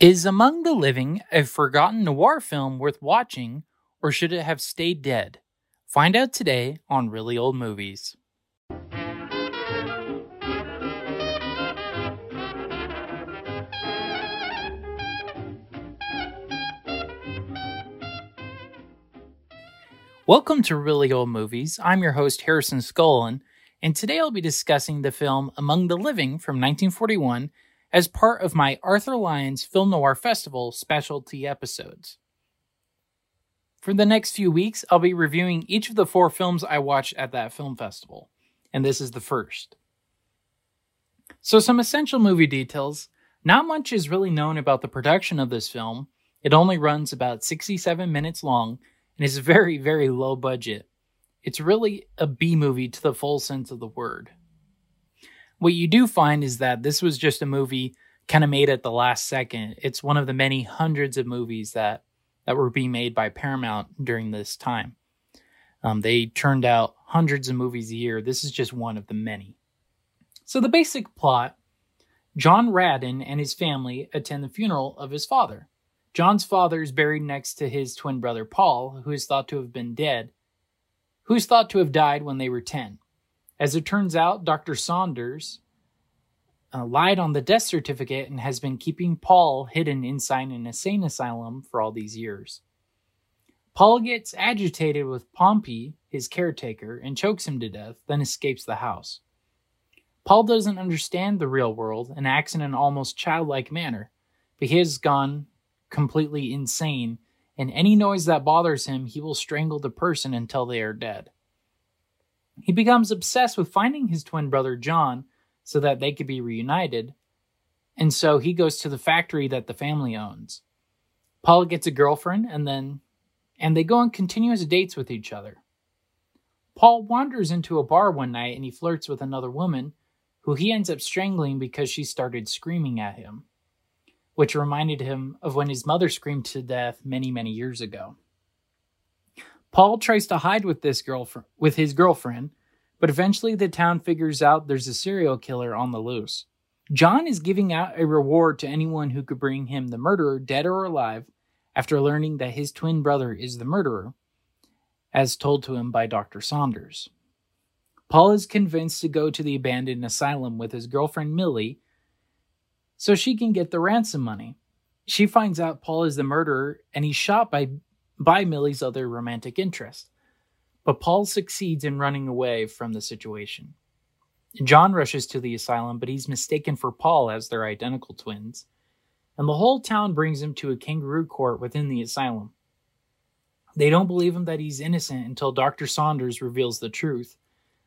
Is Among the Living a forgotten noir film worth watching, or should it have stayed dead? Find out today on Reely Old Movies. Welcome to Reely Old Movies. I'm your host, Harrison Scullin, and today I'll be discussing the film Among the Living from 1941 as part of my Arthur Lyons Film Noir Festival specialty episodes. For the next few weeks, I'll be reviewing each of the four films I watched at that film festival, and this is the first. So, some essential movie details. Not much is really known about the production of this film. It only runs about 67 minutes long and is very, very low budget. It's really a B movie to the full sense of the word. What you do find is that this was just a movie kind of made at the last second. It's one of the many hundreds of movies that that were being made by Paramount during this time. Um, they turned out hundreds of movies a year. This is just one of the many. So the basic plot: John Raden and his family attend the funeral of his father. John's father is buried next to his twin brother Paul, who is thought to have been dead, who's thought to have died when they were 10. As it turns out, Dr. Saunders uh, lied on the death certificate and has been keeping Paul hidden inside an insane asylum for all these years. Paul gets agitated with Pompey, his caretaker, and chokes him to death, then escapes the house. Paul doesn't understand the real world and acts in an almost childlike manner, but he has gone completely insane, and any noise that bothers him, he will strangle the person until they are dead. He becomes obsessed with finding his twin brother John so that they could be reunited, and so he goes to the factory that the family owns. Paul gets a girlfriend and then and they go on continuous dates with each other. Paul wanders into a bar one night and he flirts with another woman who he ends up strangling because she started screaming at him, which reminded him of when his mother screamed to death many, many years ago. Paul tries to hide with this girlfriend with his girlfriend, but eventually the town figures out there's a serial killer on the loose. John is giving out a reward to anyone who could bring him the murderer, dead or alive, after learning that his twin brother is the murderer, as told to him by Dr. Saunders. Paul is convinced to go to the abandoned asylum with his girlfriend Millie so she can get the ransom money. She finds out Paul is the murderer and he's shot by by Millie's other romantic interest. But Paul succeeds in running away from the situation. John rushes to the asylum, but he's mistaken for Paul as their identical twins, and the whole town brings him to a kangaroo court within the asylum. They don't believe him that he's innocent until Dr. Saunders reveals the truth,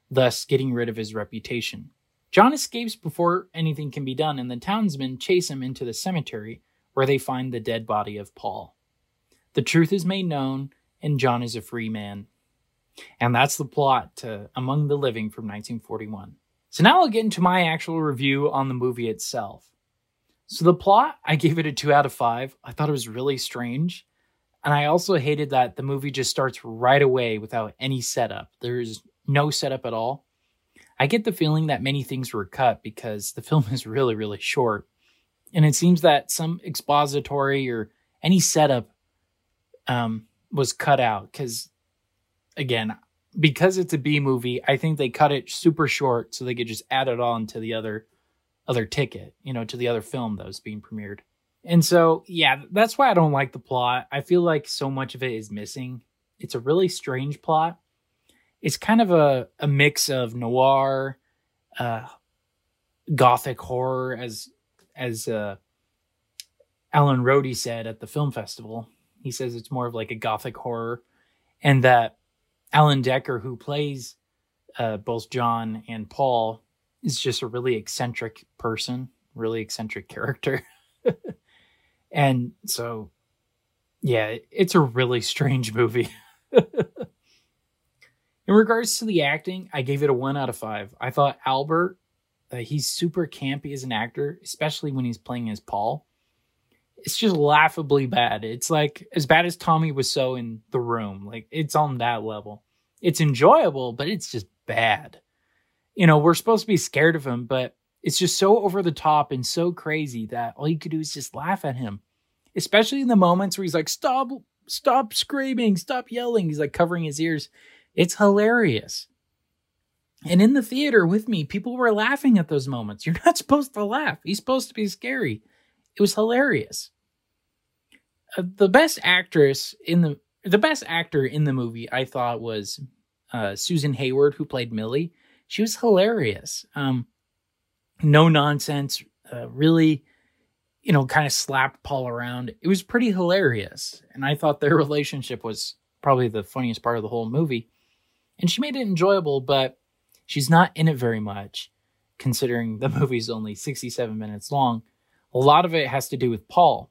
thus getting rid of his reputation. John escapes before anything can be done, and the townsmen chase him into the cemetery where they find the dead body of Paul. The truth is made known, and John is a free man. And that's the plot to Among the Living from 1941. So now I'll get into my actual review on the movie itself. So the plot, I gave it a 2 out of 5. I thought it was really strange. And I also hated that the movie just starts right away without any setup. There's no setup at all. I get the feeling that many things were cut because the film is really, really short. And it seems that some expository or any setup um, was cut out because, again, because it's a B movie, I think they cut it super short so they could just add it on to the other other ticket, you know, to the other film that was being premiered. And so, yeah, that's why I don't like the plot. I feel like so much of it is missing. It's a really strange plot. It's kind of a, a mix of noir, uh, gothic horror, as as uh, Alan Rode said at the film festival. He says it's more of like a gothic horror, and that Alan Dekker, who plays uh, both John and Paul, is just a really eccentric person, really eccentric character. and so, yeah, it's a really strange movie. In regards to the acting, I gave it a one out of five. I thought Albert, uh, he's super campy as an actor, especially when he's playing as Paul it's just laughably bad. It's like as bad as Tommy Wiseau in The Room. Like it's on that level. It's enjoyable, but it's just bad. You know, we're supposed to be scared of him, but it's just so over the top and so crazy that all you could do is just laugh at him. Especially in the moments where he's like, stop, stop screaming, stop yelling. He's like covering his ears. It's hilarious. And in the theater with me, people were laughing at those moments. You're not supposed to laugh. He's supposed to be scary. It was hilarious. Uh, the best actress in the the best actor in the movie I thought was uh, Susan Hayward, who played Millie. She was hilarious. Um, no nonsense, uh, really, you know, kind of slapped Paul around. It was pretty hilarious. And I thought their relationship was probably the funniest part of the whole movie. And she made it enjoyable, but she's not in it very much, considering the movie's only 67 minutes long. A lot of it has to do with Paul.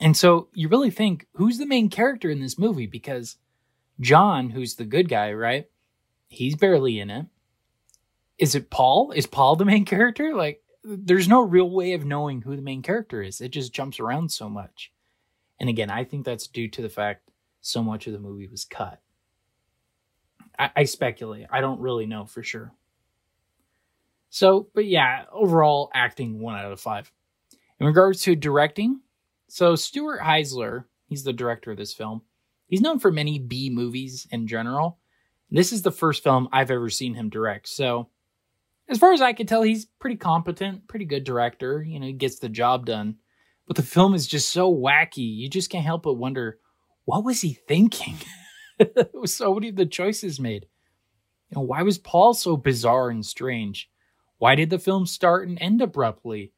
And so you really think, who's the main character in this movie? Because John, who's the good guy, right? He's barely in it is it Paul? Is Paul the main character? Like, there's no real way of knowing who the main character is. It just jumps around so much. And again, I think that's due to the fact so much of the movie was cut. I, I speculate. I don't really know for sure. So, but yeah, overall acting one out of five. In regards to directing, so Stuart Heisler, he's the director of this film. He's known for many B movies in general. This is the first film I've ever seen him direct. So as far as I can tell, he's pretty competent, pretty good director. You know, he gets the job done. But the film is just so wacky. You just can't help but wonder, what was he thinking? so many of the choices made. You know, why was Paul so bizarre and strange? Why did the film start and end abruptly?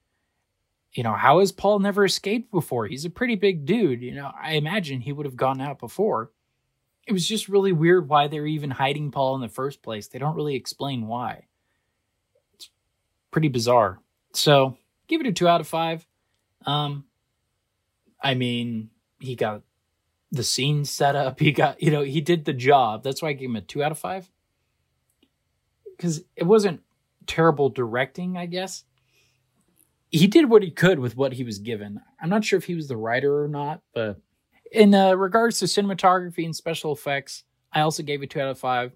You know, how has Paul never escaped before? He's a pretty big dude. You know, I imagine he would have gone out before. It was just really weird why they're even hiding Paul in the first place. They don't really explain why It's pretty bizarre. So give it a two out of five. Um, I mean, he got the scene set up. He got, you know, he did the job. That's why I gave him a two out of five. Because it wasn't terrible directing, I guess. He did what he could with what he was given. I'm not sure if he was the writer or not, but in uh, regards to cinematography and special effects, I also gave it two out of five.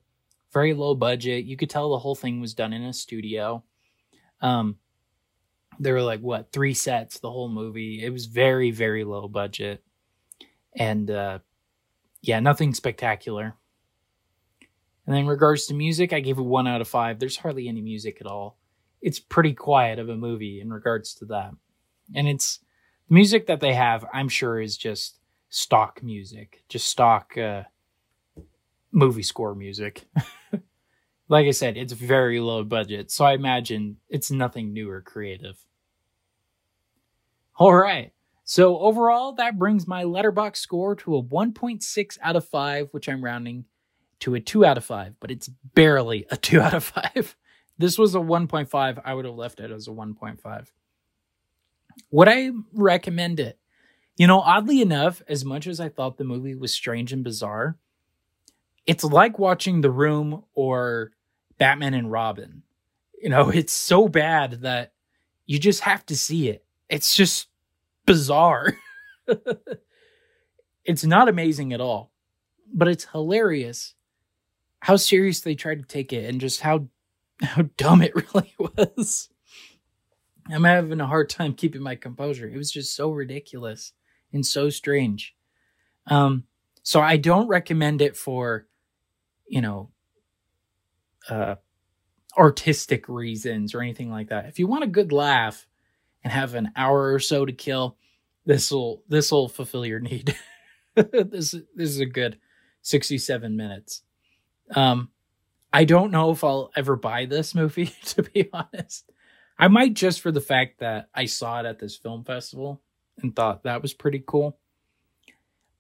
Very low budget. You could tell the whole thing was done in a studio. Um, there were like what three sets the whole movie. It was very very low budget, and uh, yeah, nothing spectacular. And then in regards to music, I gave it one out of five. There's hardly any music at all. It's pretty quiet of a movie in regards to that, and it's music that they have. I'm sure is just stock music, just stock uh, movie score music. like I said, it's very low budget, so I imagine it's nothing new or creative. All right. So overall, that brings my Letterboxd score to a 1.6 out of 5, which I'm rounding to a 2 out of 5, but it's barely a 2 out of 5. This was a 1.5. I would have left it as a 1.5. Would I recommend it? You know, oddly enough, as much as I thought the movie was strange and bizarre, it's like watching The Room or Batman and Robin. You know, it's so bad that you just have to see it. It's just bizarre. it's not amazing at all, but it's hilarious how serious they tried to take it and just how how dumb it really was. I'm having a hard time keeping my composure. It was just so ridiculous and so strange. Um, so I don't recommend it for you know, uh, artistic reasons or anything like that. If you want a good laugh and have an hour or so to kill, this will this will fulfill your need. this this is a good 67 minutes. Um I don't know if I'll ever buy this movie to be honest. I might just for the fact that I saw it at this film festival and thought that was pretty cool.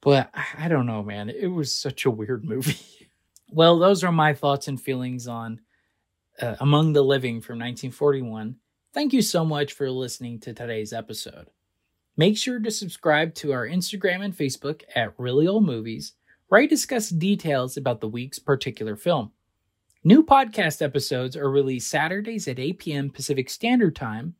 But I don't know, man. It was such a weird movie. Well, those are my thoughts and feelings on uh, Among the Living from 1941. Thank you so much for listening to today's episode. Make sure to subscribe to our Instagram and Facebook at Reely Old Movies, where I discuss details about the week's particular film. New podcast episodes are released Saturdays at 8 p.m. Pacific Standard Time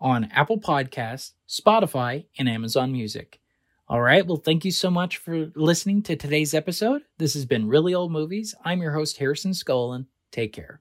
on Apple Podcasts, Spotify, and Amazon Music. All right. Well, thank you so much for listening to today's episode. This has been Reely Old Movies. I'm your host, Harrison Skolin. Take care.